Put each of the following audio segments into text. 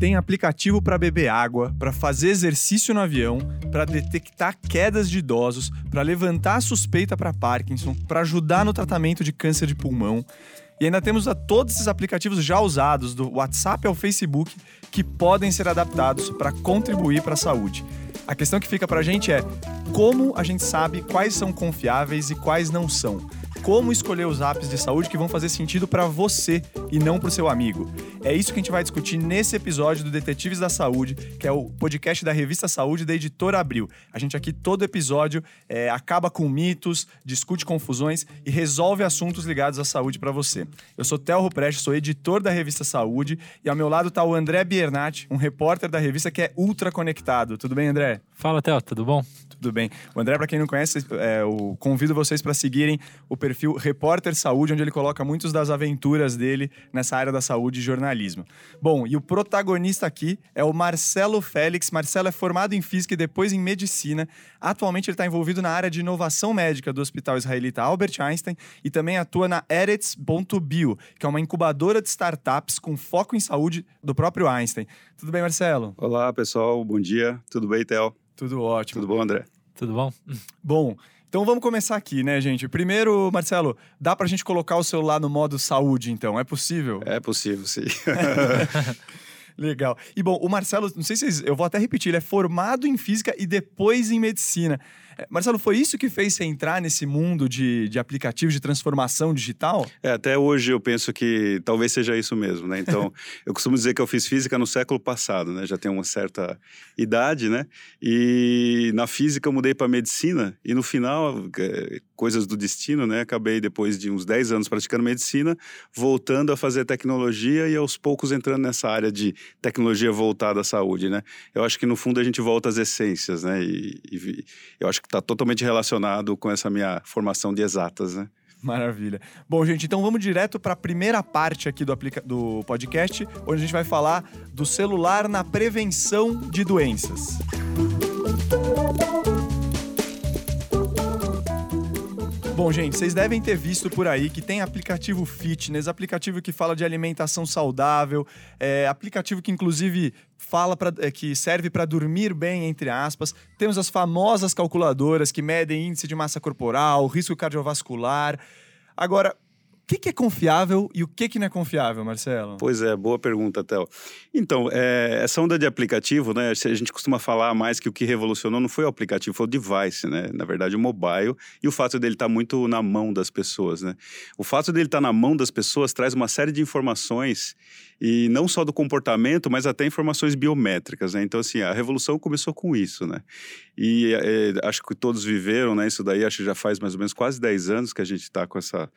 Tem aplicativo para beber água, para fazer exercício no avião, para detectar quedas de idosos, para levantar a suspeita para Parkinson, para ajudar no tratamento de câncer de pulmão. E ainda temos a todos esses aplicativos já usados, do WhatsApp ao Facebook, que podem ser adaptados para contribuir para a saúde. A questão que fica para a gente é como a gente sabe quais são confiáveis e quais não são como escolher os apps de saúde que vão fazer sentido para você e não para o seu amigo. É isso que a gente vai discutir nesse episódio do Detetives da Saúde, que é o podcast da revista Saúde da editora Abril. A gente aqui, todo episódio, é, acaba com mitos, discute confusões e resolve assuntos ligados à saúde para você. Eu sou Theo Ruprecht, sou editor da revista Saúde e ao meu lado está o André Biernat, um repórter da revista que é ultra conectado. Tudo bem, André? Fala, Theo, tudo bom? Tudo bem. O André, para quem não conhece, é, eu convido vocês para seguirem o perfil Repórter Saúde, onde ele coloca muitos das aventuras dele nessa área da saúde e jornalismo. Bom, e o protagonista aqui é o Marcelo Félix. Marcelo é formado em física e depois em medicina. Atualmente ele está envolvido na área de inovação médica do Hospital Israelita Albert Einstein e também atua na Eretz.bio, que é uma incubadora de startups com foco em saúde do próprio Einstein. Tudo bem, Marcelo? Olá, pessoal. Bom dia. Tudo bem, Theo? Tudo ótimo. Tudo bom, André? Tudo bom? Bom, então vamos começar aqui, né, gente? Primeiro, Marcelo, dá pra gente colocar o celular no modo saúde, então? É possível? É possível, sim. Legal. E bom, o Marcelo, não sei se eu vou até repetir, ele é formado em física e depois em medicina. É, Marcelo, foi isso que fez você entrar nesse mundo de, de aplicativos de transformação digital? É, até hoje eu penso que talvez seja isso mesmo, né? Então, eu costumo dizer que eu fiz física no século passado, né? Já tenho uma certa idade, né? E na física eu mudei para medicina e no final, é, coisas do destino, né? Acabei depois de uns 10 anos praticando medicina, voltando a fazer tecnologia e aos poucos entrando nessa área de tecnologia voltada à saúde, né? Eu acho que no fundo a gente volta às essências, né? E, e eu acho que está totalmente relacionado com essa minha formação de exatas, né? Maravilha. Bom, gente, então vamos direto para a primeira parte aqui do, do podcast, onde a gente vai falar do celular na prevenção de doenças. Bom, gente, vocês devem ter visto por aí que tem aplicativo fitness, aplicativo que fala de alimentação saudável, é, aplicativo que inclusive fala pra, é, que serve para dormir bem, entre aspas. Temos as famosas calculadoras que medem índice de massa corporal, risco cardiovascular. Agora, que, que é confiável e o que, que não é confiável, Marcelo? Pois é, boa pergunta, Théo. Então, é, essa onda de aplicativo, né? A gente costuma falar mais que o que revolucionou não foi o aplicativo, foi o device, né? Na verdade, o mobile e o fato dele estar tá muito na mão das pessoas, né? O fato dele estar tá na mão das pessoas traz uma série de informações e não só do comportamento, mas até informações biométricas, né? Então, assim, a revolução começou com isso, né? E é, acho que todos viveram, né? Isso daí acho que já faz mais ou menos quase 10 anos que a gente está com essa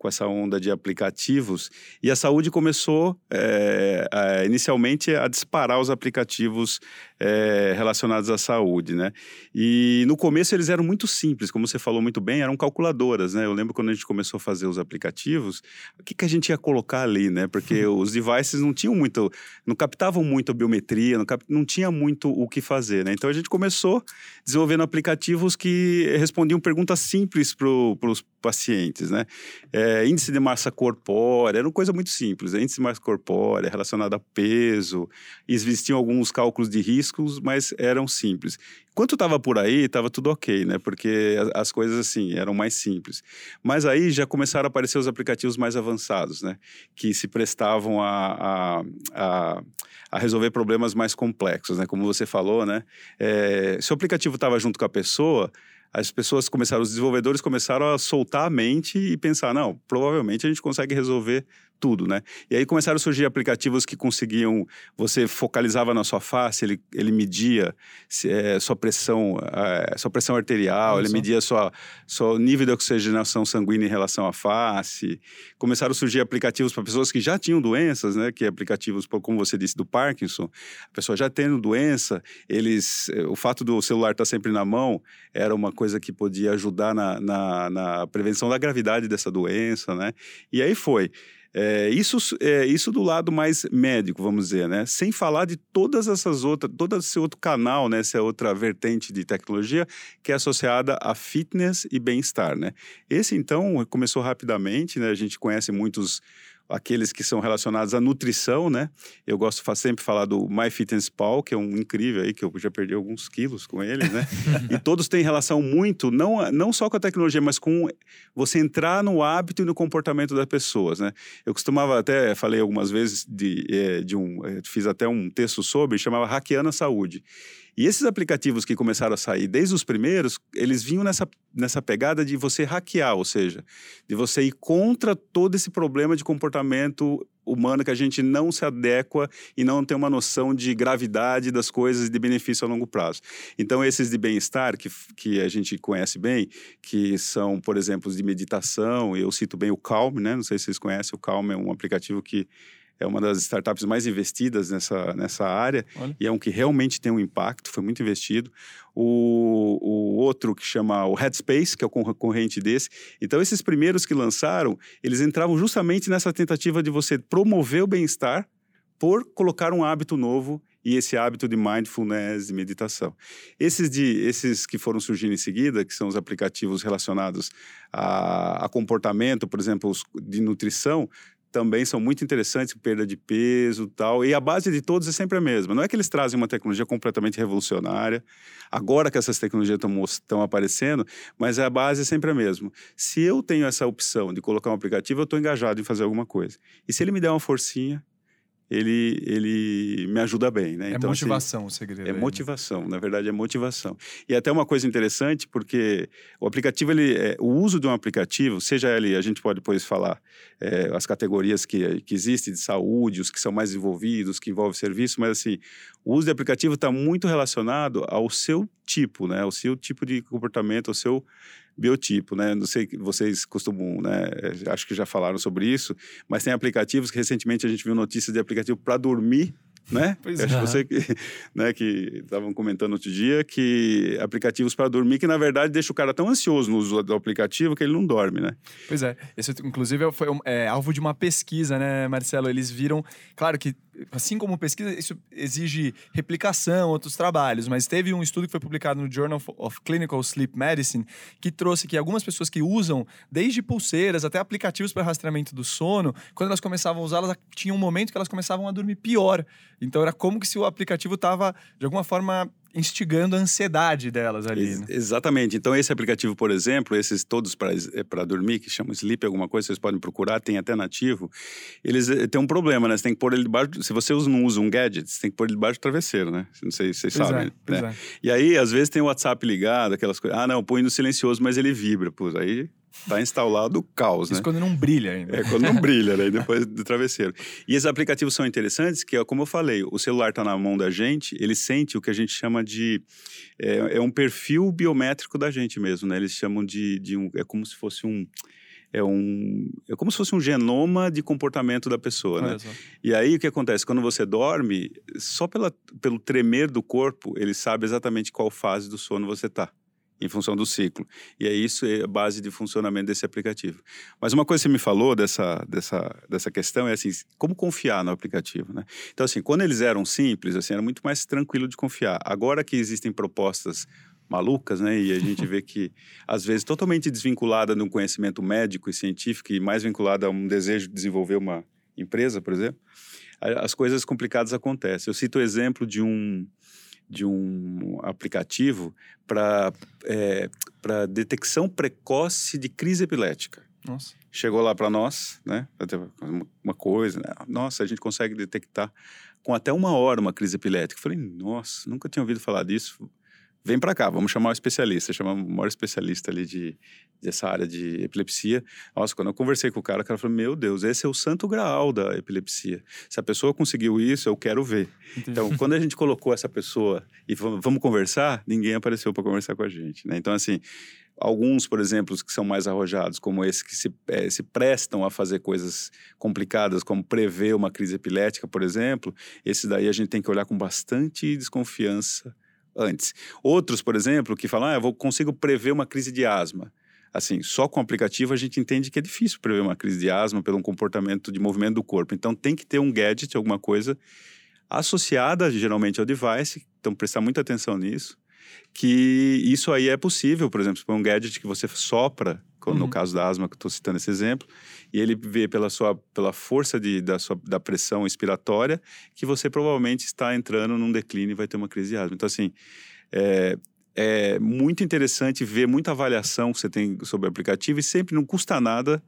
com essa onda de aplicativos e a saúde começou é, inicialmente a disparar os aplicativos é, relacionados à saúde, né? E no começo eles eram muito simples, como você falou muito bem, eram calculadoras, né? Eu lembro quando a gente começou a fazer os aplicativos, o que, que a gente ia colocar ali, né? Porque os devices não tinham muito, não captavam muito a biometria, não, cap, não tinha muito o que fazer, né? Então a gente começou desenvolvendo aplicativos que respondiam perguntas simples para os pacientes, né? É, índice de massa corpórea, era uma coisa muito simples. Índice de massa corpórea relacionado a peso, existiam alguns cálculos de riscos, mas eram simples. Enquanto estava por aí, estava tudo ok, né? Porque as coisas, assim, eram mais simples. Mas aí já começaram a aparecer os aplicativos mais avançados, né? Que se prestavam a, a, a, a resolver problemas mais complexos, né? Como você falou, né? É, se o aplicativo estava junto com a pessoa, as pessoas começaram, os desenvolvedores começaram a soltar a mente e pensar, não, provavelmente a gente consegue resolver tudo, né? E aí começaram a surgir aplicativos que conseguiam, você focalizava na sua face, ele, ele media se, é, sua pressão, é, sua pressão arterial, Nossa. ele media sua, seu nível de oxigenação sanguínea em relação à face. Começaram a surgir aplicativos para pessoas que já tinham doenças, né? Que é aplicativos, como você disse, do Parkinson, a pessoa já tendo doença, eles, o fato do celular estar sempre na mão era uma coisa que podia ajudar na, na, na prevenção da gravidade dessa doença, né? E aí foi. É, isso, é, isso do lado mais médico, vamos dizer, né? Sem falar de todas essas outras, todo esse outro canal, né? Essa outra vertente de tecnologia que é associada a fitness e bem-estar, né? Esse, então, começou rapidamente, né? A gente conhece muitos aqueles que são relacionados à nutrição, né? Eu gosto de sempre falar do MyFitnessPal, que é um incrível aí, que eu já perdi alguns quilos com ele, né? e todos têm relação muito, não, não só com a tecnologia, mas com você entrar no hábito e no comportamento das pessoas, né? Eu costumava até, falei algumas vezes de, é, de um, é, fiz até um texto sobre, chamava Hackeando a Saúde. E esses aplicativos que começaram a sair, desde os primeiros, eles vinham nessa, nessa pegada de você hackear, ou seja, de você ir contra todo esse problema de comportamento humano que a gente não se adequa e não tem uma noção de gravidade das coisas e de benefício a longo prazo. Então, esses de bem-estar, que, que a gente conhece bem, que são, por exemplo, de meditação, eu cito bem o Calm, né? Não sei se vocês conhecem, o Calm é um aplicativo que é uma das startups mais investidas nessa, nessa área Olha. e é um que realmente tem um impacto, foi muito investido. O, o outro que chama o Headspace, que é o concorrente desse. Então, esses primeiros que lançaram, eles entravam justamente nessa tentativa de você promover o bem-estar por colocar um hábito novo e esse hábito de mindfulness e meditação. Esses, de, esses que foram surgindo em seguida, que são os aplicativos relacionados a, a comportamento, por exemplo, os de nutrição, também são muito interessantes, perda de peso tal. E a base de todos é sempre a mesma. Não é que eles trazem uma tecnologia completamente revolucionária, agora que essas tecnologias estão aparecendo, mas a base é sempre a mesma. Se eu tenho essa opção de colocar um aplicativo, eu estou engajado em fazer alguma coisa. E se ele me der uma forcinha, ele, ele me ajuda bem, né? É então, assim, motivação assim, o segredo. É aí, né? motivação, né? na verdade é motivação. E até uma coisa interessante, porque o aplicativo, ele, é, o uso de um aplicativo, seja ele, a gente pode depois falar é, as categorias que, que existem de saúde, os que são mais envolvidos, que envolvem serviço, mas assim, o uso de aplicativo está muito relacionado ao seu tipo, né? Ao seu tipo de comportamento, ao seu biotipo, né? Não sei, vocês costumam, né? Acho que já falaram sobre isso, mas tem aplicativos que recentemente a gente viu notícias de aplicativo para dormir né? Pois Acho é. você que, né, que estavam comentando outro dia que aplicativos para dormir que na verdade deixa o cara tão ansioso no uso do aplicativo que ele não dorme, né? Pois é, esse inclusive foi é, alvo de uma pesquisa, né, Marcelo? Eles viram, claro que assim como pesquisa, isso exige replicação, outros trabalhos, mas teve um estudo que foi publicado no Journal of Clinical Sleep Medicine que trouxe que algumas pessoas que usam desde pulseiras até aplicativos para rastreamento do sono, quando elas começavam a usá-las, tinha um momento que elas começavam a dormir pior. Então era como que se o aplicativo estava, de alguma forma, instigando a ansiedade delas ali. Ex né? Exatamente. Então, esse aplicativo, por exemplo, esses todos para é, dormir, que chamam Sleep, alguma coisa, vocês podem procurar, tem até nativo. Eles eh, têm um problema, né? Você tem que pôr ele debaixo. Se você não usa um gadget, você tem que pôr ele debaixo do travesseiro, né? Não sei se vocês pois sabem. É, né? é. E aí, às vezes, tem o WhatsApp ligado, aquelas coisas. Ah, não, põe no silencioso, mas ele vibra. Pô, aí Está instalado o caos, Isso né? quando não brilha ainda. É, quando não brilha, né? Depois do travesseiro. E esses aplicativos são interessantes, que, como eu falei, o celular está na mão da gente, ele sente o que a gente chama de... É, é, um perfil biométrico da gente mesmo, né? Eles chamam de, de um... É como se fosse um... É, um, é como se fosse um genoma de comportamento da pessoa, né? E aí o que acontece? Quando você dorme, só pela, pelo tremer do corpo, ele sabe exatamente qual fase do sono você está em função do ciclo. E é isso é a base de funcionamento desse aplicativo. Mas uma coisa que você me falou dessa, dessa, dessa questão é assim, como confiar no aplicativo, né? Então assim, quando eles eram simples, assim, era muito mais tranquilo de confiar. Agora que existem propostas malucas, né? E a gente vê que, às vezes, totalmente desvinculada de um conhecimento médico e científico e mais vinculada a um desejo de desenvolver uma empresa, por exemplo, as coisas complicadas acontecem. Eu cito o exemplo de um, de um aplicativo para é, detecção precoce de crise epilética. Nossa. Chegou lá para nós, né? Uma coisa, né? Nossa, a gente consegue detectar com até uma hora uma crise epilética. Eu falei, nossa, nunca tinha ouvido falar disso vem para cá, vamos chamar o especialista, chamar o maior especialista ali de, dessa área de epilepsia. Nossa, quando eu conversei com o cara, o cara falou: Meu Deus, esse é o santo graal da epilepsia. Se a pessoa conseguiu isso, eu quero ver. Entendi. Então, quando a gente colocou essa pessoa e vamos conversar, ninguém apareceu para conversar com a gente. Né? Então, assim, alguns, por exemplo, que são mais arrojados, como esse, que se, é, se prestam a fazer coisas complicadas, como prever uma crise epilética, por exemplo, esse daí a gente tem que olhar com bastante desconfiança antes. Outros, por exemplo, que falam, ah, eu consigo prever uma crise de asma. Assim, só com o aplicativo a gente entende que é difícil prever uma crise de asma pelo comportamento de movimento do corpo. Então tem que ter um gadget, alguma coisa associada geralmente ao device, então prestar muita atenção nisso, que isso aí é possível, por exemplo, se for um gadget que você sopra uhum. no caso da asma que estou citando esse exemplo, e ele vê pela sua pela força de, da, sua, da pressão expiratória que você provavelmente está entrando num declínio e vai ter uma crise de asma. Então, assim, é, é muito interessante ver muita avaliação que você tem sobre o aplicativo e sempre não custa nada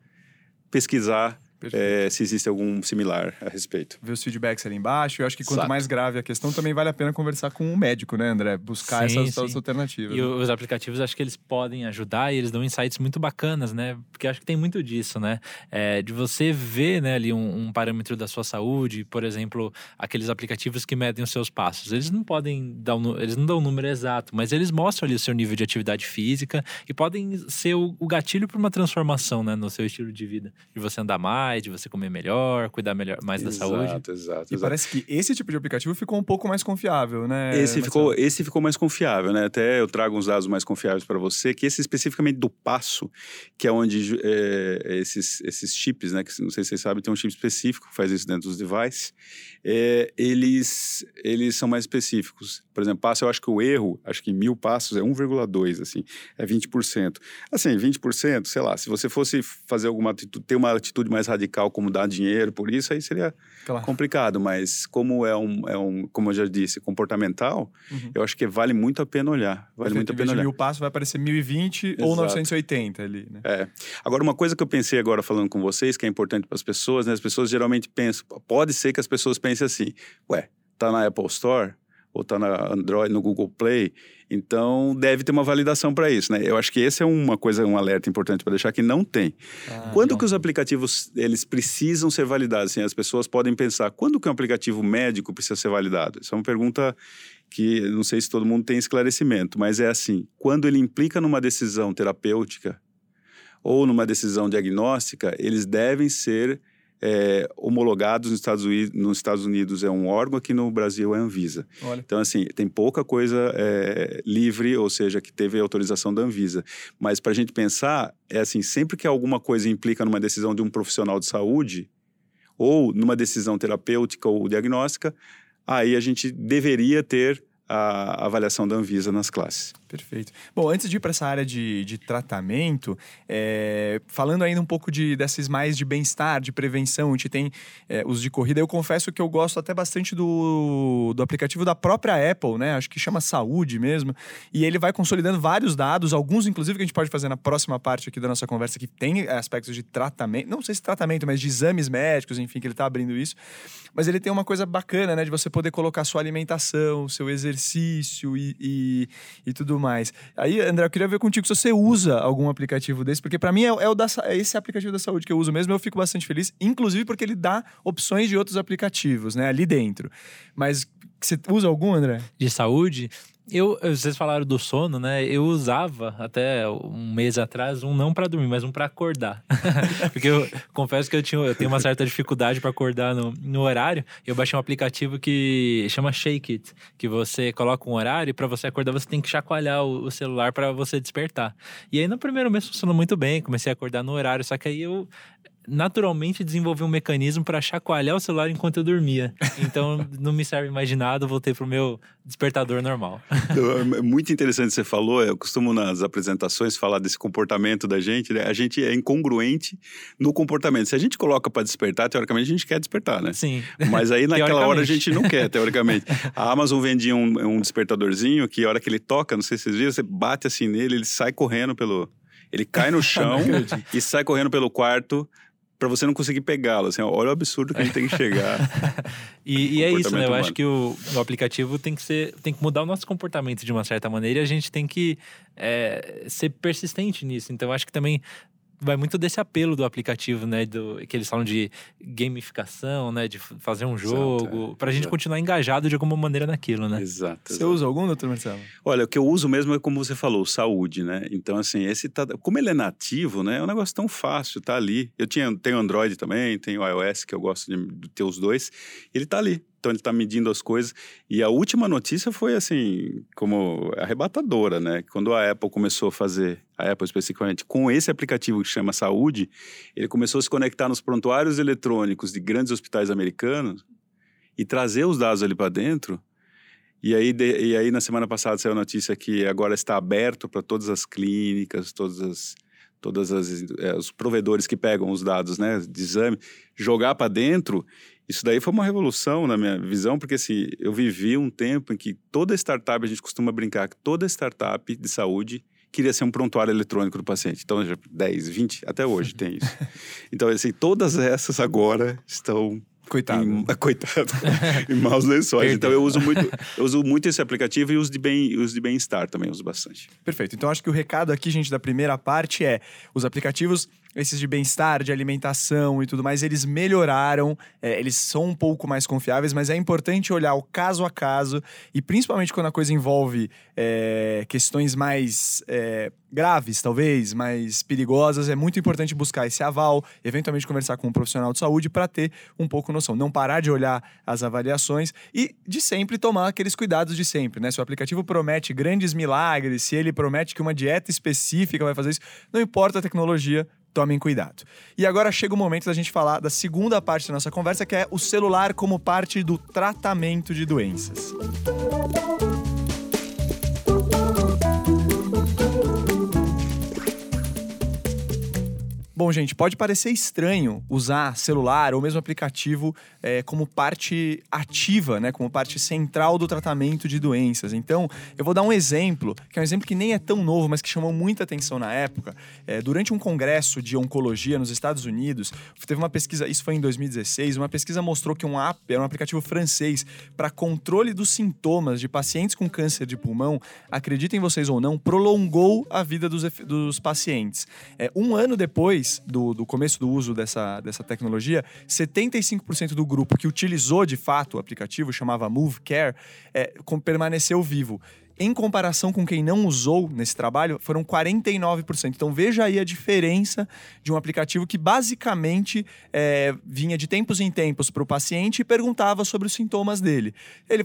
pesquisar é, se existe algum similar a respeito. Ver os feedbacks ali embaixo. Eu acho que quanto Exato. mais grave a questão, também vale a pena conversar com o médico, né, André? Buscar sim, essas, essas, alternativas. E né? os aplicativos, acho que eles podem ajudar e eles dão insights muito bacanas, né? Porque acho que tem muito disso, né? É, de você ver né, ali um, um, parâmetro da sua saúde, por exemplo, aqueles aplicativos que medem os seus passos. Eles não podem dar um, eles não dão o um número exato, mas eles mostram ali o seu nível de atividade física e podem ser o, o gatilho para uma transformação né, no seu estilo de vida. De você andar mais, de você comer melhor, cuidar melhor, mais exato, da saúde. Exato, exato. E parece que esse tipo de aplicativo ficou um pouco mais confiável, né? Esse, ficou, esse ficou mais confiável, né? Até eu trago uns dados mais confiáveis para você, que esse especificamente do passo, que é onde é, esses, esses chips, né? Que não sei se vocês sabem, tem um chip específico que faz isso dentro dos devices. É, eles, eles são mais específicos. Por exemplo, passo, eu acho que o erro, acho que mil passos é 1,2, assim, é 20%. Assim, 20%, sei lá, se você fosse fazer alguma atitude, ter uma atitude mais radical, como dar dinheiro por isso, aí seria claro. complicado. Mas como é um, é um, como eu já disse, comportamental, uhum. eu acho que vale muito a pena olhar. Vale muito a pena olhar. mil passos vai aparecer 1020 Exato. ou 980 ali, né? É. Agora, uma coisa que eu pensei agora falando com vocês, que é importante para as pessoas, né? As pessoas geralmente pensam, pode ser que as pessoas pensem assim, ué, tá na Apple Store, ou está na Android, no Google Play. Então, deve ter uma validação para isso, né? Eu acho que esse é uma coisa, um alerta importante para deixar que não tem. Ah, quando não. que os aplicativos, eles precisam ser validados? Assim, as pessoas podem pensar, quando que um aplicativo médico precisa ser validado? Isso é uma pergunta que não sei se todo mundo tem esclarecimento, mas é assim, quando ele implica numa decisão terapêutica ou numa decisão diagnóstica, eles devem ser é, homologados nos Estados, Unidos, nos Estados Unidos é um órgão, aqui no Brasil é a Anvisa. Olha. Então, assim, tem pouca coisa é, livre, ou seja, que teve autorização da Anvisa. Mas para a gente pensar, é assim, sempre que alguma coisa implica numa decisão de um profissional de saúde, ou numa decisão terapêutica ou diagnóstica, aí a gente deveria ter a avaliação da Anvisa nas classes. Perfeito. Bom, antes de ir para essa área de, de tratamento, é, falando ainda um pouco de, desses mais de bem-estar, de prevenção, a gente tem é, os de corrida. Eu confesso que eu gosto até bastante do, do aplicativo da própria Apple, né? Acho que chama Saúde mesmo. E ele vai consolidando vários dados, alguns inclusive que a gente pode fazer na próxima parte aqui da nossa conversa, que tem aspectos de tratamento, não sei se tratamento, mas de exames médicos, enfim, que ele está abrindo isso. Mas ele tem uma coisa bacana, né? De você poder colocar sua alimentação, seu exercício e, e, e tudo mais. Aí, André, eu queria ver contigo se você usa algum aplicativo desse, porque para mim é, é, o da, é esse aplicativo da saúde que eu uso mesmo, eu fico bastante feliz, inclusive porque ele dá opções de outros aplicativos, né, ali dentro. Mas você usa algum, André? De saúde? Eu, vocês falaram do sono, né? Eu usava até um mês atrás um não para dormir, mas um para acordar. Porque eu confesso que eu, tinha, eu tenho uma certa dificuldade para acordar no, no horário. Eu baixei um aplicativo que chama Shake It, que você coloca um horário e para você acordar você tem que chacoalhar o, o celular para você despertar. E aí no primeiro mês funcionou muito bem, comecei a acordar no horário, só que aí eu naturalmente desenvolvi um mecanismo para chacoalhar o celular enquanto eu dormia. Então não me serve mais de nada, voltei pro meu despertador normal. É muito interessante você falou, eu costumo nas apresentações falar desse comportamento da gente, né? A gente é incongruente no comportamento. Se a gente coloca para despertar, teoricamente a gente quer despertar, né? Sim. Mas aí naquela hora a gente não quer, teoricamente. A Amazon vendia um, um despertadorzinho que a hora que ele toca, não sei se vocês viram, você bate assim nele, ele sai correndo pelo ele cai no chão e sai correndo pelo quarto para você não conseguir pegá-lo. Assim, olha o absurdo que a gente tem que chegar. e, e é isso, né? Eu humano. acho que o, o, aplicativo tem que ser, tem que mudar o nosso comportamento de uma certa maneira e a gente tem que é, ser persistente nisso. Então, eu acho que também vai muito desse apelo do aplicativo, né? Do, que eles falam de gamificação, né? De fazer um jogo, para a gente continuar engajado de alguma maneira naquilo, né? Exato. Você exato. usa algum, doutor Marcelo? Olha, o que eu uso mesmo é como você falou, saúde, né? Então, assim, esse tá. Como ele é nativo, né? É um negócio tão fácil, tá ali. Eu tinha, tenho Android também, tenho iOS, que eu gosto de ter os dois. Ele tá ali. Então ele está medindo as coisas. E a última notícia foi assim, como arrebatadora, né? Quando a Apple começou a fazer, a Apple especificamente, com esse aplicativo que chama Saúde, ele começou a se conectar nos prontuários eletrônicos de grandes hospitais americanos e trazer os dados ali para dentro. E aí, de, e aí, na semana passada, saiu a notícia que agora está aberto para todas as clínicas, todas as todas as é, os provedores que pegam os dados, né, de exame, jogar para dentro, isso daí foi uma revolução na minha visão, porque assim, eu vivi um tempo em que toda startup, a gente costuma brincar que toda startup de saúde queria ser um prontuário eletrônico do paciente. Então, já 10, 20, até hoje tem isso. Então, assim, todas essas agora estão Coitado. Em, coitado. em maus lençóis. então eu uso muito, eu uso muito esse aplicativo e os de bem, os de bem-estar também uso bastante. Perfeito. Então acho que o recado aqui, gente, da primeira parte é os aplicativos esses de bem-estar, de alimentação e tudo mais, eles melhoraram, é, eles são um pouco mais confiáveis, mas é importante olhar o caso a caso e principalmente quando a coisa envolve é, questões mais é, graves, talvez, mais perigosas, é muito importante buscar esse aval, eventualmente conversar com um profissional de saúde para ter um pouco noção. Não parar de olhar as avaliações e de sempre tomar aqueles cuidados de sempre, né? Se o aplicativo promete grandes milagres, se ele promete que uma dieta específica vai fazer isso, não importa a tecnologia, tomem cuidado. E agora chega o momento da gente falar da segunda parte da nossa conversa, que é o celular como parte do tratamento de doenças. Bom, gente, pode parecer estranho usar celular ou mesmo aplicativo é, como parte ativa, né, como parte central do tratamento de doenças. Então, eu vou dar um exemplo, que é um exemplo que nem é tão novo, mas que chamou muita atenção na época. É, durante um congresso de oncologia nos Estados Unidos, teve uma pesquisa, isso foi em 2016, uma pesquisa mostrou que um app, era um aplicativo francês, para controle dos sintomas de pacientes com câncer de pulmão, acreditem vocês ou não, prolongou a vida dos, dos pacientes. É, um ano depois, do, do começo do uso dessa, dessa tecnologia, 75% do grupo que utilizou de fato o aplicativo, chamava Move Care, é, permaneceu vivo. Em comparação com quem não usou nesse trabalho, foram 49%. Então veja aí a diferença de um aplicativo que basicamente é, vinha de tempos em tempos para o paciente e perguntava sobre os sintomas dele. Ele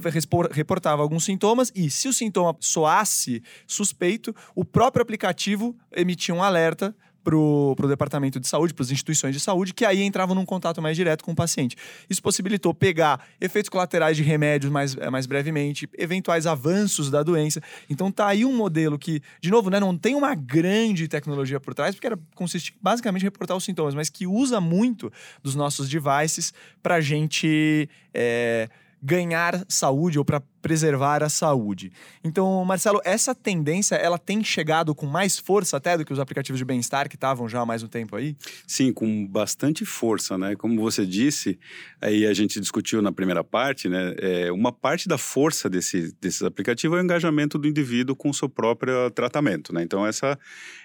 reportava alguns sintomas e, se o sintoma soasse suspeito, o próprio aplicativo emitia um alerta pro, pro departamento de saúde, para as instituições de saúde, que aí entravam num contato mais direto com o paciente. Isso possibilitou pegar efeitos colaterais de remédios mais, eh, mais brevemente, eventuais avanços da doença. Então tá aí um modelo que, de novo, né, não tem uma grande tecnologia por trás, porque era consistir basicamente em reportar os sintomas, mas que usa muito dos nossos devices para a gente. É, ganhar saúde ou para preservar a saúde. Então, Marcelo, essa tendência ela tem chegado com mais força até do que os aplicativos de bem-estar que estavam já há mais um tempo aí? Sim, com bastante força, né? Como você disse, aí a gente discutiu na primeira parte, né? É, uma parte da força desse, desses aplicativos é o engajamento do indivíduo com o seu próprio tratamento, né? Então, essa,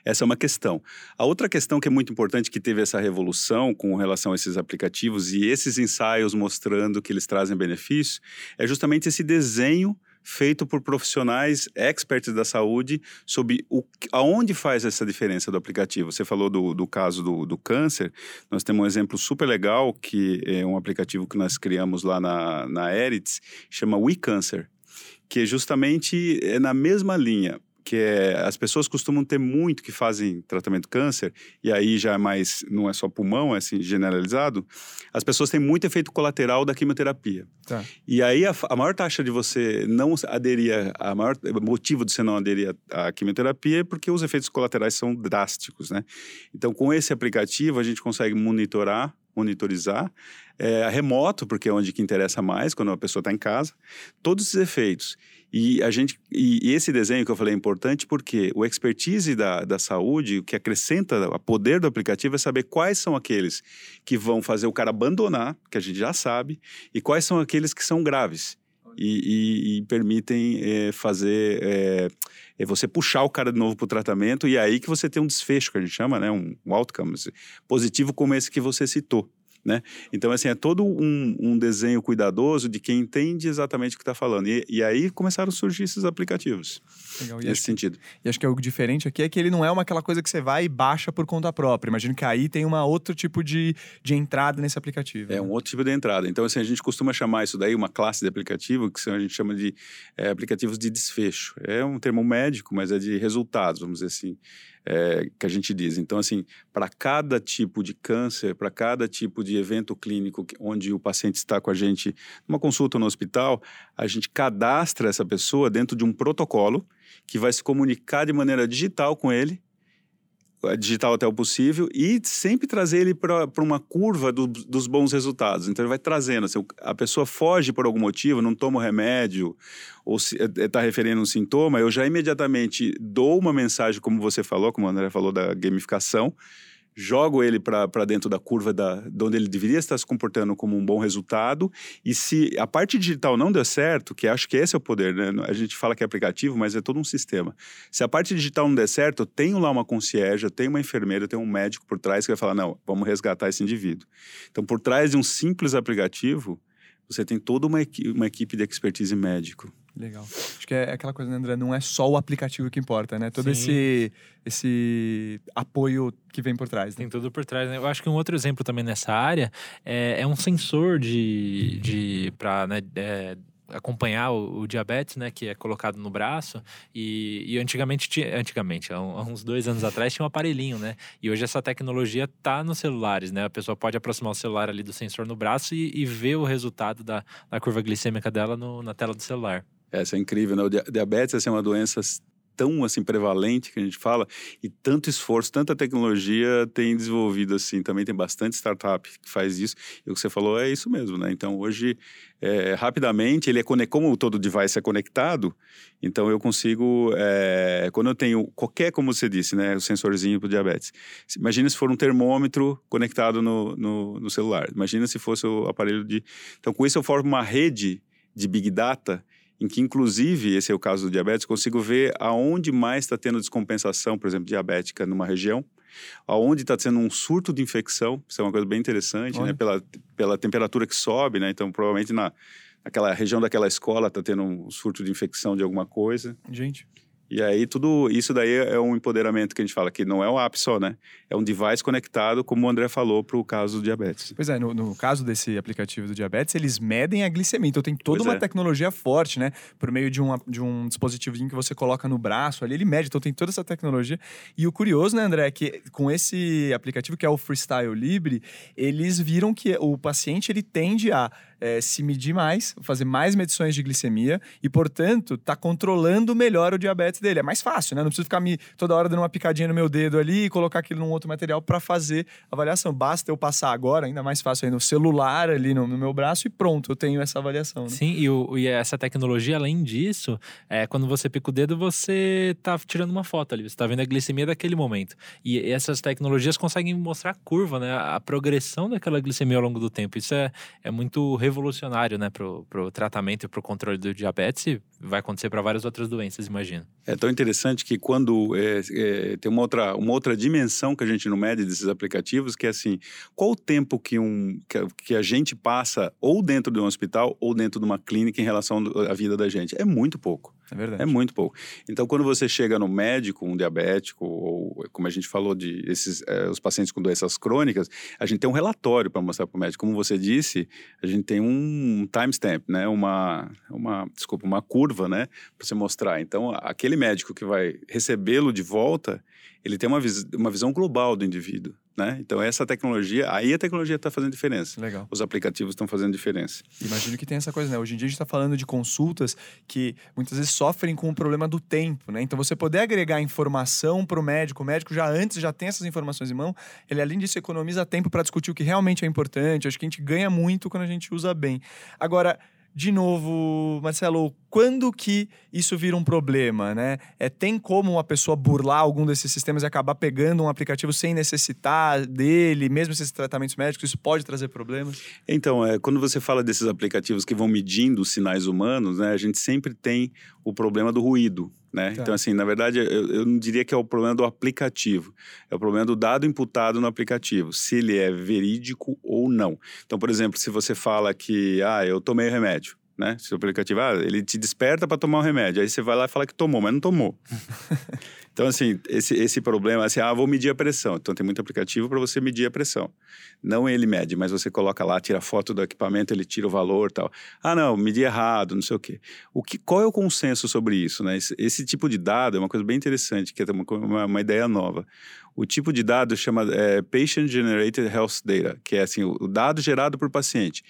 essa é uma questão. A outra questão que é muito importante, que teve essa revolução com relação a esses aplicativos e esses ensaios mostrando que eles trazem benefícios, é justamente esse desenho desenho feito por profissionais experts da saúde sobre o, aonde faz essa diferença do aplicativo. Você falou do, do caso do, do câncer, nós temos um exemplo super legal, que é um aplicativo que nós criamos lá na, na Eritz, chama WeCancer, que é justamente é na mesma linha que é, as pessoas costumam ter muito que fazem tratamento câncer, e aí já é mais, não é só pulmão, é assim, generalizado, as pessoas têm muito efeito colateral da quimioterapia. Tá. E aí a, a, maior taxa de você não aderir, a maior motivo de você não aderir à quimioterapia é porque os efeitos colaterais são drásticos, né? Então, com esse aplicativo, a gente consegue monitorar monitorizar, é, remoto, porque é onde que interessa mais, quando a pessoa está em casa, todos esses efeitos. E a gente e, esse desenho que eu falei é importante porque o expertise da, da saúde, o que acrescenta o poder do aplicativo é saber quais são aqueles que vão fazer o cara abandonar, que a gente já sabe, e quais são aqueles que são graves. E, e, e permitem é, fazer é, é, você puxar o cara de novo para o tratamento e é aí que você tem um desfecho que a gente chama, né, um outcome positivo como esse que você citou né? Então, assim, é todo um, um desenho cuidadoso de quem entende exatamente o que está falando. E, e, aí começaram a surgir esses aplicativos. Legal. E nesse sentido. E acho que é o diferente aqui é que ele não é uma aquela coisa que você vai e baixa por conta própria. Imagino que aí tem uma outro tipo de, de entrada nesse aplicativo. É né? um outro tipo de entrada. Então, assim, a gente costuma chamar isso daí uma classe de aplicativo que a gente chama de é, aplicativos de desfecho. É um termo médico, mas é de resultados, vamos dizer assim é, que a gente diz. Então, assim, para cada tipo de câncer, para cada tipo de evento clínico onde o paciente está com a gente numa consulta no hospital, a gente cadastra essa pessoa dentro de um protocolo que vai se comunicar de maneira digital com ele digital até o possível e sempre trazer ele para uma curva do, dos bons resultados. Então ele vai trazendo. Assim, a pessoa foge por algum motivo, não toma o remédio ou está é, referindo um sintoma, eu já imediatamente dou uma mensagem, como você falou, como o André falou da gamificação jogo ele para dentro da curva da, de onde ele deveria estar se comportando como um bom resultado. E se a parte digital não der certo, que acho que esse é o poder, né? A gente fala que é aplicativo, mas é todo um sistema. Se a parte digital não der certo, eu tenho lá uma concierge, eu tenho uma enfermeira, eu tenho um médico por trás que vai falar: não, vamos resgatar esse indivíduo. Então, por trás de um simples aplicativo, você tem toda uma, equipe, uma equipe de expertise médico. Legal. Acho que é aquela coisa, né, André? Não é só o aplicativo que importa, né? Todo esse, esse apoio que vem por trás. Né? Tem tudo por trás, né? Eu acho que um outro exemplo também nessa área é, é um sensor de, de para né, é, acompanhar o, o, diabetes, né, que é colocado no braço. E, e antigamente, tinha, antigamente, há, uns dois anos atrás, tinha um aparelhinho, né? E hoje essa tecnologia tá nos celulares, né? A pessoa pode aproximar o celular ali do sensor no braço e, e ver o resultado da, da curva glicêmica dela no, na tela do celular. Essa é incrível, né? O diabetes assim, é uma doença tão assim prevalente que a gente fala e tanto esforço, tanta tecnologia tem desenvolvido assim. Também tem bastante startup que faz isso. E o que você falou é isso mesmo, né? Então hoje é, rapidamente ele é como todo device é conectado, então eu consigo é, quando eu tenho qualquer como você disse, né, o sensorzinho para diabetes. Imagina se for um termômetro conectado no, no, no celular. Imagina se fosse o aparelho de. Então com isso eu formo uma rede de big data em que, inclusive, esse é o caso do diabetes, consigo ver aonde mais está tendo descompensação, por exemplo, diabética numa região, aonde está tendo um surto de infecção, isso é uma coisa bem interessante, né? Pela, pela temperatura que sobe, né? Então, provavelmente na, naquela região daquela escola está tendo um surto de infecção de alguma coisa. Gente. E aí tudo isso daí é um empoderamento que a gente fala que não é um app só, né? É um device conectado, como o André falou, para o caso do diabetes. Pois é, no, no, caso desse aplicativo do diabetes, eles medem a glicemia. Então tem toda pois uma é. tecnologia forte, né? Por meio de, uma, de um dispositivozinho que você coloca no braço ali, ele mede. Então tem toda essa tecnologia. E o curioso, né, André, é que com esse aplicativo que é o Freestyle Libre, eles viram que o paciente ele tende a é, se medir mais, fazer mais medições de glicemia e, portanto, tá controlando melhor o diabetes dele. É mais fácil, né? Não preciso ficar me, toda hora dando uma picadinha no meu dedo ali e colocar aquilo num outro material para fazer avaliação. Basta eu passar agora, ainda mais fácil aí, no celular ali no, no meu braço e pronto, eu tenho essa avaliação. Né? Sim, e, o, e, essa tecnologia, além disso, é, quando você pica o dedo, você tá tirando uma foto ali, você tá vendo a glicemia daquele momento. E essas tecnologias conseguem mostrar a curva, né? A progressão daquela glicemia ao longo do tempo. Isso é, é muito revolucionário, né, pro, pro tratamento e pro controle do diabetes e vai acontecer para várias outras doenças, imagino. É tão interessante que quando é, é, tem uma outra, uma outra dimensão que a gente não mede desses aplicativos, que é assim, qual o tempo que, um, que, que a gente passa ou dentro de um hospital ou dentro de uma clínica em relação à vida da gente? É muito pouco. É verdade. É muito pouco. Então, quando você chega no médico, um diabético, ou como a gente falou de esses, é, os pacientes com doenças crônicas, a gente tem um relatório para mostrar para o médico. Como você disse, a gente tem um timestamp, né? Uma, uma, desculpa, uma curva, né? Para você mostrar. Então, aquele médico que vai recebê-lo de volta, ele tem uma, vis uma visão global do indivíduo. Né? Então essa tecnologia, aí a tecnologia está fazendo diferença. Legal. Os aplicativos estão fazendo diferença. Imagino que tem essa coisa, né? Hoje em dia a gente está falando de consultas que muitas vezes sofrem com o problema do tempo, né? Então você poder agregar informação para o médico, o médico já antes já tem essas informações em mão, ele além disso economiza tempo para discutir o que realmente é importante. Acho que a gente ganha muito quando a gente usa bem. Agora de novo, Marcelo, quando que isso vira um problema, né? É, tem como uma pessoa burlar algum desses sistemas e acabar pegando um aplicativo sem necessitar dele, mesmo esses tratamentos médicos, isso pode trazer problemas? Então, é, quando você fala desses aplicativos que vão medindo os sinais humanos, né, a gente sempre tem o problema do ruído, né? Tá. Então, assim, na verdade, eu, eu, não diria que é o problema do aplicativo, é o problema do dado imputado no aplicativo, se ele é verídico ou não. Então, por exemplo, se você fala que, ah, eu tomei o remédio, né? Se o aplicativo, ah, ele te desperta para tomar o remédio, aí você vai lá e fala que tomou, mas não tomou. Então, assim, esse, esse problema, assim, ah, vou medir a pressão. Então, tem muito aplicativo para você medir a pressão. Não ele mede, mas você coloca lá, tira foto do equipamento, ele tira o valor tal. Ah, não, medi errado, não sei o quê. O que, qual é o consenso sobre isso, né? Esse, esse tipo de dado é uma coisa bem interessante, que é uma, uma, ideia nova. O tipo de dado chama é, Patient Generated Health Data, que é assim, o dado gerado por paciente.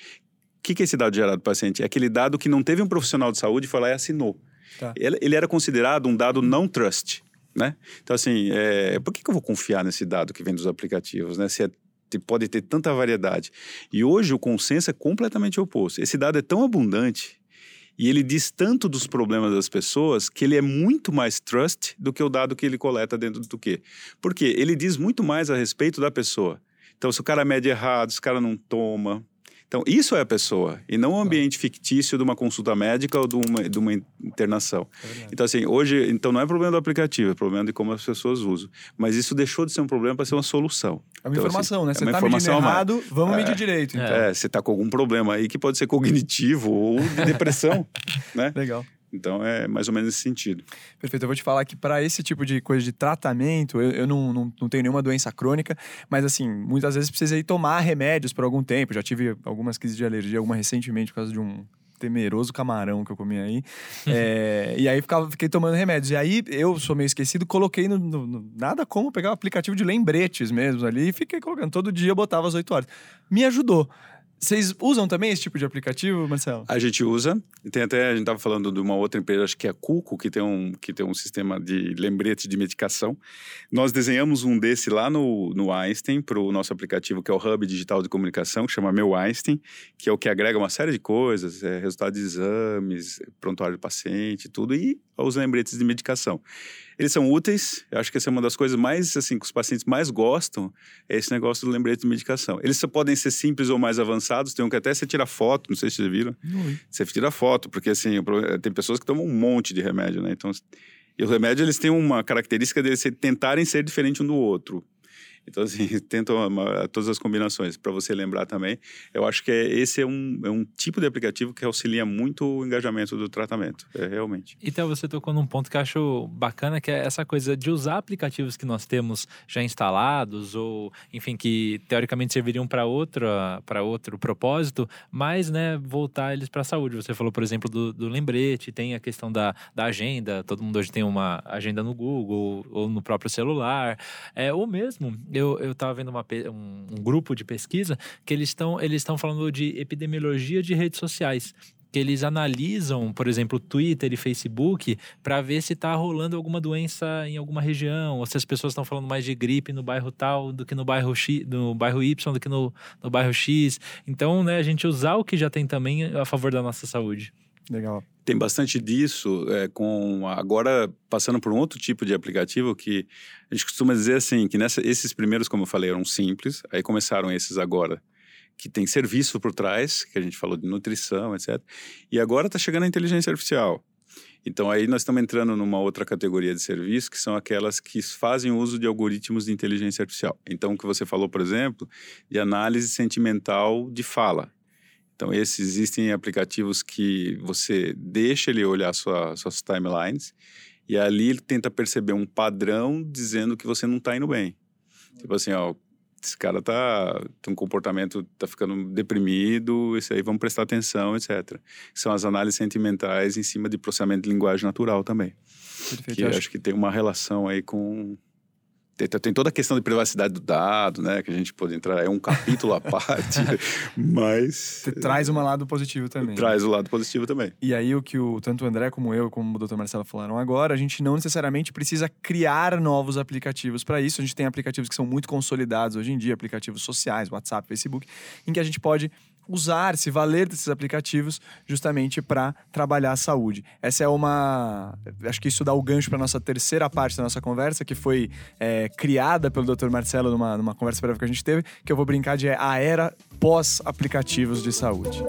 O que, que é esse dado gerado por paciente? É aquele dado que não teve um profissional de saúde, foi lá e assinou. Tá. Ele, ele era considerado um dado não trust. Né? Então, assim, é, por que, que eu vou confiar nesse dado que vem dos aplicativos, né? Se é, pode ter tanta variedade. E hoje o consenso é completamente oposto. Esse dado é tão abundante e ele diz tanto dos problemas das pessoas que ele é muito mais trust do que o dado que ele coleta dentro do quê? Porque ele diz muito mais a respeito da pessoa. Então, se o cara mede errado, se o cara não toma, então, isso é a pessoa, e não o ambiente fictício de uma consulta médica ou de uma, de uma internação. É então, assim, hoje, então não é problema do aplicativo, é problema de como as pessoas usam. Mas isso deixou de ser um problema para ser uma solução. É uma então, informação, assim, né? Você está medindo errado, vamos é, medir direito. Então. É, você está com algum problema aí que pode ser cognitivo ou de depressão, né? Legal. Então é mais ou menos nesse sentido. Perfeito. Eu vou te falar que para esse tipo de coisa de tratamento, eu, eu não, não, não, tenho nenhuma doença crônica, mas assim, muitas vezes precisei tomar remédios por algum tempo. Já tive algumas crises de alergia, alguma recentemente por causa de um temeroso camarão que eu comi aí. é, e aí ficava, fiquei tomando remédios. E aí eu sou meio esquecido, coloquei no, no, no, nada como pegar o aplicativo de lembretes mesmo ali e fiquei colocando. Todo dia eu botava às 8 horas. Me ajudou. Vocês usam também esse tipo de aplicativo, Marcelo? A gente usa. Tem até, a gente estava falando de uma outra empresa, acho que é a Cuco, que tem um, que tem um sistema de lembrete de medicação. Nós desenhamos um desse lá no, no Einstein, para o nosso aplicativo, que é o Hub Digital de Comunicação, que chama Meu Einstein, que é o que agrega uma série de coisas, é, resultado de exames, prontuário do paciente, tudo, e os lembretes de medicação. Eles são úteis, eu acho que essa é uma das coisas mais, assim, que os pacientes mais gostam, é esse negócio do lembrete de medicação. Eles podem ser simples ou mais avançados, tem um que até você tira foto, não sei se vocês viram. Ui. Você tira foto, porque, assim, tem pessoas que tomam um monte de remédio, né? Então, e os remédios, eles têm uma característica de eles tentarem ser diferente um do outro. Então, assim, tentam todas as combinações. Para você lembrar também, eu acho que é, esse é um, é um tipo de aplicativo que auxilia muito o engajamento do tratamento, é, realmente. Então, você tocou num ponto que eu acho bacana, que é essa coisa de usar aplicativos que nós temos já instalados, ou, enfim, que teoricamente serviriam para outro propósito, mas, né, voltar eles para a saúde. Você falou, por exemplo, do, do, lembrete, tem a questão da, da agenda, todo mundo hoje tem uma agenda no Google ou no próprio celular, é, ou mesmo eu, eu vendo uma, um, um grupo de pesquisa que eles estão eles falando de epidemiologia de redes sociais que eles analisam, por exemplo, Twitter e Facebook, para ver se está rolando alguma doença em alguma região, ou se as pessoas estão falando mais de gripe no bairro tal do que no bairro X, no bairro Y do que no, no bairro X. Então, né, a gente usar o que já tem também a favor da nossa saúde. Legal. Tem bastante disso, é, com agora passando por um outro tipo de aplicativo que a gente costuma dizer assim, que nessa, esses primeiros, como eu falei, eram simples, aí começaram esses agora, que tem serviço por trás, que a gente falou de nutrição, etc. E agora está chegando a inteligência artificial. Então aí nós estamos entrando numa outra categoria de serviço, que são aquelas que fazem uso de algoritmos de inteligência artificial. Então o que você falou, por exemplo, de análise sentimental de fala. Então, esses existem aplicativos que você deixa ele olhar sua, suas timelines e ali ele tenta perceber um padrão dizendo que você não está indo bem. Tipo assim, ó, esse cara tá tem um comportamento tá ficando deprimido, isso aí vamos prestar atenção, etc. São as análises sentimentais em cima de processamento de linguagem natural também. Perfeito, que acho... acho que tem uma relação aí com tem, tem, toda a questão de privacidade do dado, né? Que a gente pode entrar, é um capítulo à parte, mas... Traz um lado positivo também. Traz o lado positivo também. E aí o que o, tanto o André como eu, como o Dr. Marcelo falaram agora, a gente não necessariamente precisa criar novos aplicativos para isso. A gente tem aplicativos que são muito consolidados hoje em dia, aplicativos sociais, WhatsApp, Facebook, em que a gente pode usar, se valer desses aplicativos justamente para trabalhar a saúde. Essa é uma. Acho que isso dá o gancho para nossa terceira parte da nossa conversa, que foi é, criada pelo Dr. Marcelo numa, numa conversa breve que a gente teve, que eu vou brincar de é a era pós-aplicativos de saúde.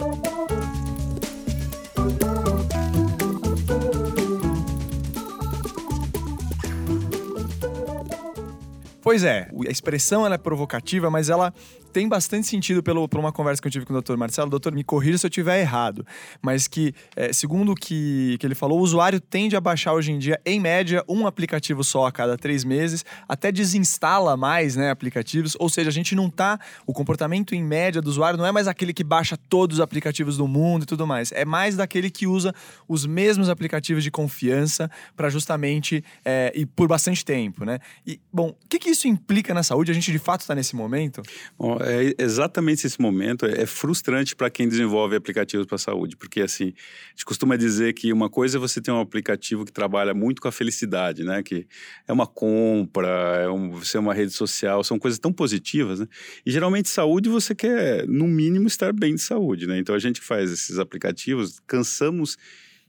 Pois é, a expressão ela é provocativa, mas ela tem bastante sentido pelo, por uma conversa que eu tive com o Dr. Marcelo. Doutor, me corrija se eu estiver errado, mas que, é, segundo o que, que ele falou, o usuário tende a baixar hoje em dia, em média, um aplicativo só a cada três meses, até desinstala mais né, aplicativos, ou seja, a gente não tá. O comportamento em média do usuário não é mais aquele que baixa todos os aplicativos do mundo e tudo mais, é mais daquele que usa os mesmos aplicativos de confiança para justamente. É, e por bastante tempo, né? E, bom, o que, que isso implica na saúde? A gente de fato está nesse momento? Bom, é exatamente esse momento. É frustrante para quem desenvolve aplicativos para saúde, porque assim, a gente costuma dizer que uma coisa é você ter um aplicativo que trabalha muito com a felicidade, né? Que é uma compra, é um, você é uma rede social, são coisas tão positivas, né? E geralmente saúde você quer, no mínimo, estar bem de saúde, né? Então a gente faz esses aplicativos, cansamos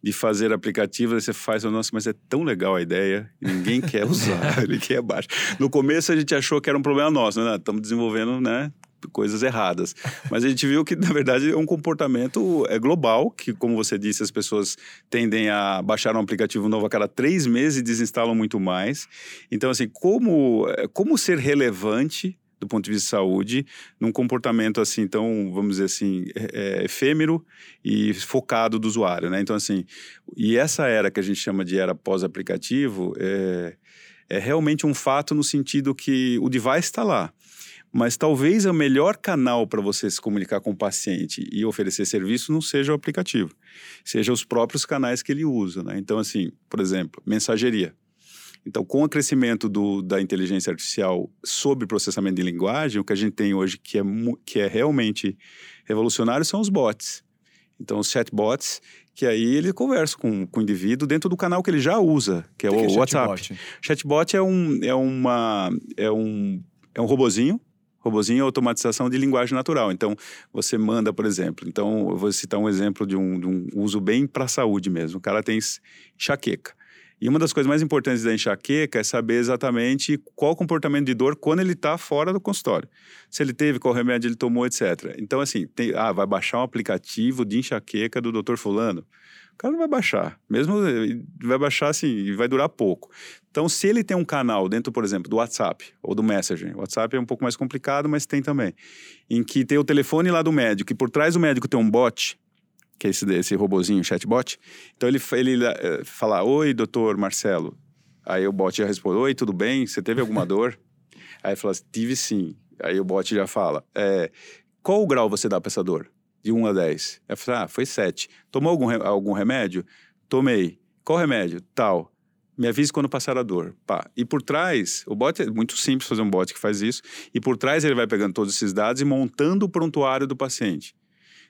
de fazer aplicativos, aí você faz, nossa, mas é tão legal a ideia, ninguém quer usar, ele quer baixo. No começo a gente achou que era um problema nosso, né? Estamos desenvolvendo, né? coisas erradas. Mas a gente viu que, na verdade, é um comportamento é global, que, como você disse, as pessoas tendem a baixar um aplicativo novo a cada três meses e desinstalam muito mais. Então, assim, como, é, como ser relevante do ponto de vista de saúde, num comportamento assim, tão, vamos dizer assim, é, é, efêmero e focado do usuário, né? Então, assim, e essa era que a gente chama de era pós-aplicativo é, é realmente um fato no sentido que o device está lá, mas talvez o melhor canal para você se comunicar com o paciente e oferecer serviço não seja o aplicativo, seja os próprios canais que ele usa, né? Então, assim, por exemplo, mensageria. Então, com o crescimento do, da inteligência artificial sobre processamento de linguagem, o que a gente tem hoje que é, que é realmente revolucionário são os bots. Então, os chatbots, que aí ele conversa com, com o indivíduo dentro do canal que ele já usa, que é o, que é WhatsApp. Chatbot? chatbot é um, é, uma, é, um, é um robozinho robozinho é automatização de linguagem natural. Então, você manda, por exemplo. Então, eu vou citar um exemplo de um, de um uso bem para a saúde mesmo. O cara tem enxaqueca. E uma das coisas mais importantes da enxaqueca é saber exatamente qual o comportamento de dor quando ele está fora do consultório. Se ele teve, qual remédio ele tomou, etc. Então, assim, tem, ah, vai baixar um aplicativo de enxaqueca do Dr. Fulano. O cara não vai baixar. Mesmo vai baixar assim, e vai durar pouco. Então, se ele tem um canal dentro, por exemplo, do WhatsApp ou do Messenger, o WhatsApp é um pouco mais complicado, mas tem também, em que tem o telefone lá do médico e por trás do médico tem um bot, que é esse, esse robozinho, chatbot. Então ele, ele uh, fala: Oi, doutor Marcelo. Aí o bot já responde: Oi, tudo bem? Você teve alguma dor? Aí fala: Tive sim. Aí o bot já fala: é, Qual o grau você dá para essa dor? De 1 a 10. Aí fala: Ah, foi 7. Tomou algum, algum remédio? Tomei. Qual remédio? Tal. Me avise quando passar a dor. Pá. E por trás, o bot é muito simples fazer um bot que faz isso. E por trás ele vai pegando todos esses dados e montando o prontuário do paciente.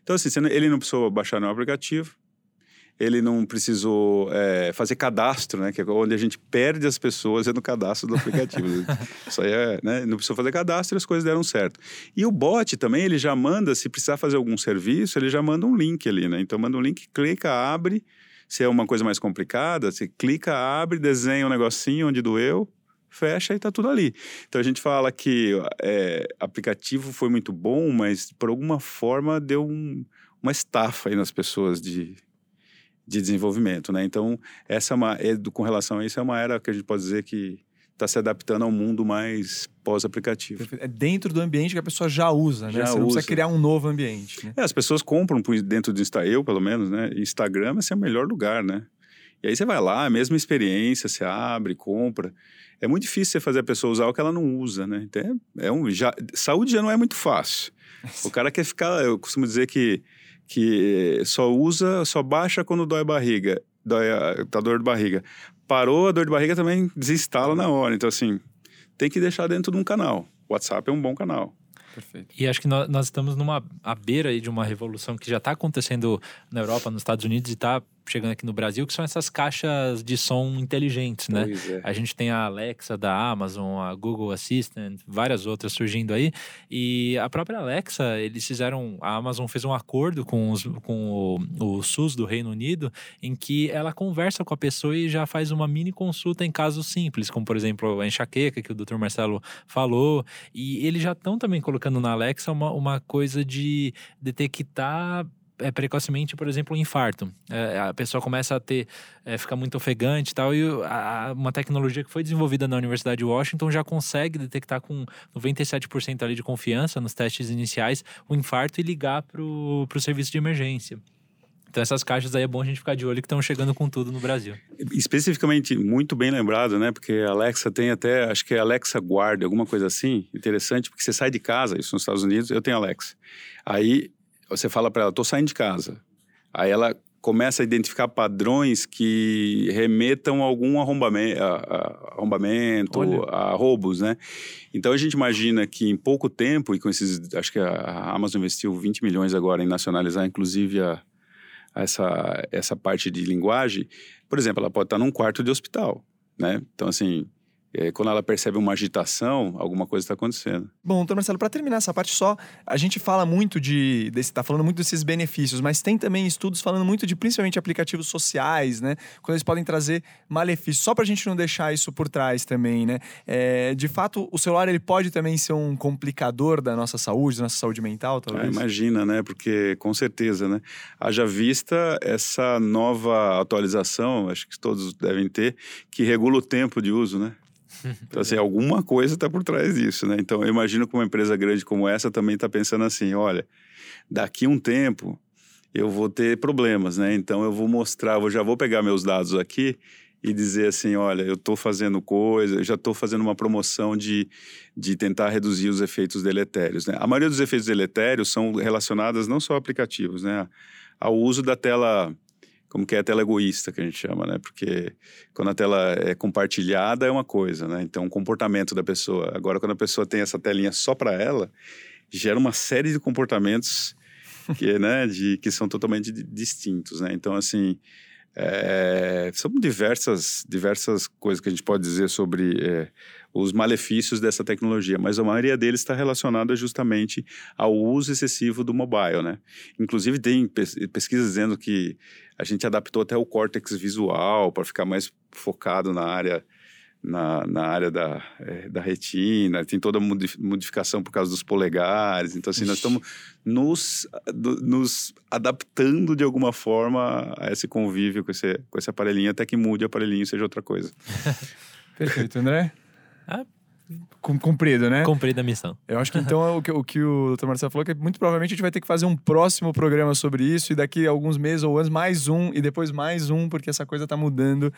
Então, assim, ele não precisou baixar nenhum aplicativo, ele não precisou é, fazer cadastro, né? Que é onde a gente perde as pessoas é no cadastro do aplicativo. Isso aí é, né? Não precisou fazer cadastro e as coisas deram certo. E o bot também, ele já manda, se precisar fazer algum serviço, ele já manda um link ali, né? Então, manda um link, clica, abre. Se é uma coisa mais complicada, você clica, abre, desenha um negocinho onde doeu, fecha e está tudo ali. Então a gente fala que é, aplicativo foi muito bom, mas por alguma forma deu um, uma estafa aí nas pessoas de, de desenvolvimento, né? Então essa é uma, é, com relação a isso é uma era que a gente pode dizer que está se adaptando ao mundo mais pós-aplicativo. É dentro do ambiente que a pessoa já usa, né? Já Você não usa. precisa criar um novo ambiente. Né? É, as pessoas compram dentro do Instagram, eu pelo menos, né? Instagram é o melhor lugar, né? E aí você vai lá, a mesma experiência, você abre, compra. É muito difícil você fazer a pessoa usar o que ela não usa, né? Então, é, é um, já, saúde já não é muito fácil. O cara quer ficar, eu costumo dizer que, que só usa, só baixa quando dói a barriga, dói a, tá dor de barriga. Parou a dor de barriga também desinstala na hora. Então, assim, tem que deixar dentro de um canal. O WhatsApp é um bom canal. Perfeito. E acho que nós, nós estamos numa à beira aí de uma revolução que já está acontecendo na Europa, nos Estados Unidos e está chegando aqui no Brasil, que são essas caixas de som inteligentes, né? É. A gente tem a Alexa da Amazon, a Google Assistant, várias outras surgindo aí. E a própria Alexa, eles fizeram. A Amazon fez um acordo com, os, com o, o SUS do Reino Unido, em que ela conversa com a pessoa e já faz uma mini consulta em casos simples, como por exemplo a enxaqueca que o Dr. Marcelo falou. E eles já estão também colocando na Alexa uma, uma coisa de detectar é, precocemente, por exemplo, um infarto. É, a pessoa começa a ter, é, fica muito ofegante e tal, e a, uma tecnologia que foi desenvolvida na Universidade de Washington já consegue detectar com 97% ali de confiança nos testes iniciais o infarto e ligar para o serviço de emergência. Então essas caixas aí é bom a gente ficar de olho que estão chegando com tudo no Brasil. Especificamente, muito bem lembrado, né? Porque a Alexa tem até, acho que é Alexa Guard, alguma coisa assim. Interessante, porque você sai de casa, isso nos Estados Unidos, eu tenho Alexa. Aí você fala para ela, tô saindo de casa. Aí ela começa a identificar padrões que remetam a algum arrombamento, a, a, arrombamento a roubos, né? Então a gente imagina que em pouco tempo, e com esses. Acho que a Amazon investiu 20 milhões agora em nacionalizar, inclusive, a, essa, essa parte de linguagem. Por exemplo, ela pode estar num quarto de hospital, né? Então, assim, quando ela percebe uma agitação, alguma coisa está acontecendo. Bom, doutor Marcelo, para terminar essa parte só, a gente fala muito de. está falando muito desses benefícios, mas tem também estudos falando muito de principalmente aplicativos sociais, né? Quando eles podem trazer malefícios. Só para a gente não deixar isso por trás também, né? É, de fato, o celular ele pode também ser um complicador da nossa saúde, da nossa saúde mental, talvez? Ah, imagina, né? Porque com certeza, né? Haja vista essa nova atualização, acho que todos devem ter, que regula o tempo de uso, né? Então, assim, alguma coisa está por trás disso, né? Então, eu imagino que uma empresa grande como essa também está pensando assim, olha, daqui um tempo eu vou ter problemas, né? Então, eu vou mostrar, eu já vou pegar meus dados aqui e dizer assim, olha, eu estou fazendo coisa, eu já estou fazendo uma promoção de, de tentar reduzir os efeitos deletérios, né? A maioria dos efeitos deletérios são relacionados não só a aplicativos, né? Ao uso da tela como que é a tela egoísta que a gente chama, né? Porque quando a tela é compartilhada é uma coisa, né? Então o comportamento da pessoa. Agora quando a pessoa tem essa telinha só para ela, gera uma série de comportamentos que, né, de, que são totalmente distintos, né? Então assim, é, são diversas, diversas coisas que a gente pode dizer sobre é, os malefícios dessa tecnologia, mas a maioria deles está relacionada justamente ao uso excessivo do mobile, né? Inclusive tem pesquisas dizendo que a gente adaptou até o córtex visual para ficar mais focado na área na, na área da, é, da retina, tem toda a modificação por causa dos polegares. Então, assim, nós estamos nos, nos adaptando de alguma forma a esse convívio com esse, com esse aparelhinho, até que mude o aparelhinho e seja outra coisa. Perfeito, André? Ah, cumprido, né? Cumprida a missão. Eu acho que então o que, o que o Dr. Marcelo falou é que muito provavelmente a gente vai ter que fazer um próximo programa sobre isso e daqui a alguns meses ou anos mais um e depois mais um, porque essa coisa tá mudando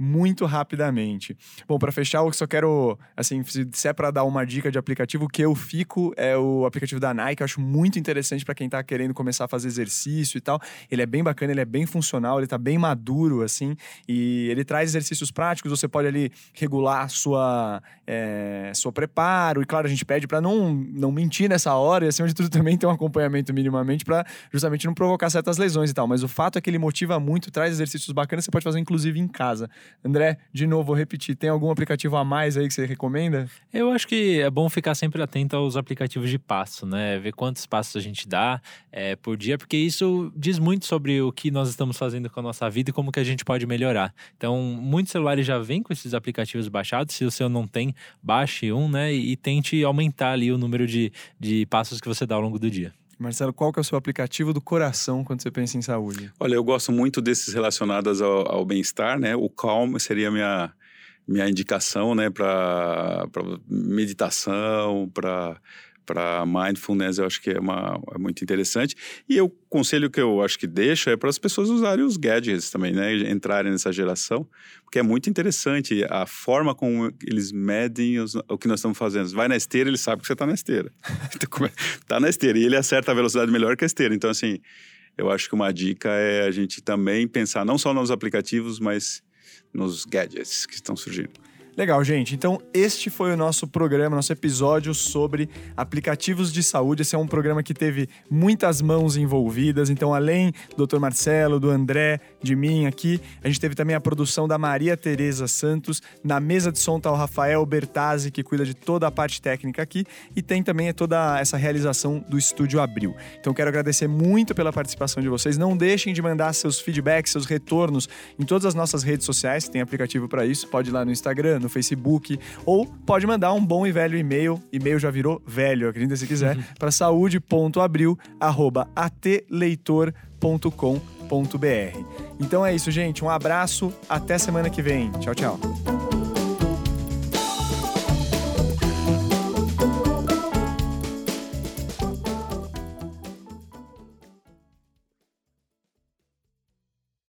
muito rapidamente. Bom, para fechar, eu só quero, assim, se é para dar uma dica de aplicativo, que eu fico é o aplicativo da Nike, eu acho muito interessante para quem tá querendo começar a fazer exercício e tal. Ele é bem bacana, ele é bem funcional, ele tá bem maduro, assim, e ele traz exercícios práticos, você pode ali regular a sua, é, seu preparo, e claro, a gente pede para não, não mentir nessa hora, e acima de tudo também ter um acompanhamento minimamente para justamente não provocar certas lesões e tal, mas o fato é que ele motiva muito, traz exercícios bacanas, você pode fazer inclusive em casa. André, de novo, vou repetir, tem algum aplicativo a mais aí que você recomenda? Eu acho que é bom ficar sempre atento aos aplicativos de passo, né? Ver quantos passos a gente dá é, por dia, porque isso diz muito sobre o que nós estamos fazendo com a nossa vida e como que a gente pode melhorar. Então, muitos celulares já vêm com esses aplicativos baixados. Se o seu não tem, baixe um, né? E, e tente aumentar ali o número de, de passos que você dá ao longo do dia. Marcelo, qual que é o seu aplicativo do coração quando você pensa em saúde? Olha, eu gosto muito desses relacionados ao, ao bem-estar, né? O Calm seria minha, minha indicação, né? Para meditação, para para mindfulness, eu acho que é, uma, é muito interessante. E o conselho que eu acho que deixo é para as pessoas usarem os gadgets também, né? Entrarem nessa geração, porque é muito interessante a forma como eles medem os, o que nós estamos fazendo. Vai na esteira, ele sabe que você está na esteira. Está na esteira e ele acerta a velocidade melhor que a esteira. Então, assim, eu acho que uma dica é a gente também pensar não só nos aplicativos, mas nos gadgets que estão surgindo. Legal, gente. Então, este foi o nosso programa, nosso episódio sobre aplicativos de saúde. Esse é um programa que teve muitas mãos envolvidas. Então, além do Dr. Marcelo, do André, de mim aqui, a gente teve também a produção da Maria Tereza Santos. Na mesa de som está o Rafael Bertazzi, que cuida de toda a parte técnica aqui. E tem também toda essa realização do Estúdio Abril. Então, quero agradecer muito pela participação de vocês. Não deixem de mandar seus feedbacks, seus retornos em todas as nossas redes sociais. Tem aplicativo para isso. Pode ir lá no Instagram, no Facebook, ou pode mandar um bom e velho e-mail, e-mail já virou velho, acredita se quiser, uhum. para saúde.abril@atleitor.com.br. Então é isso, gente. Um abraço, até semana que vem. Tchau, tchau.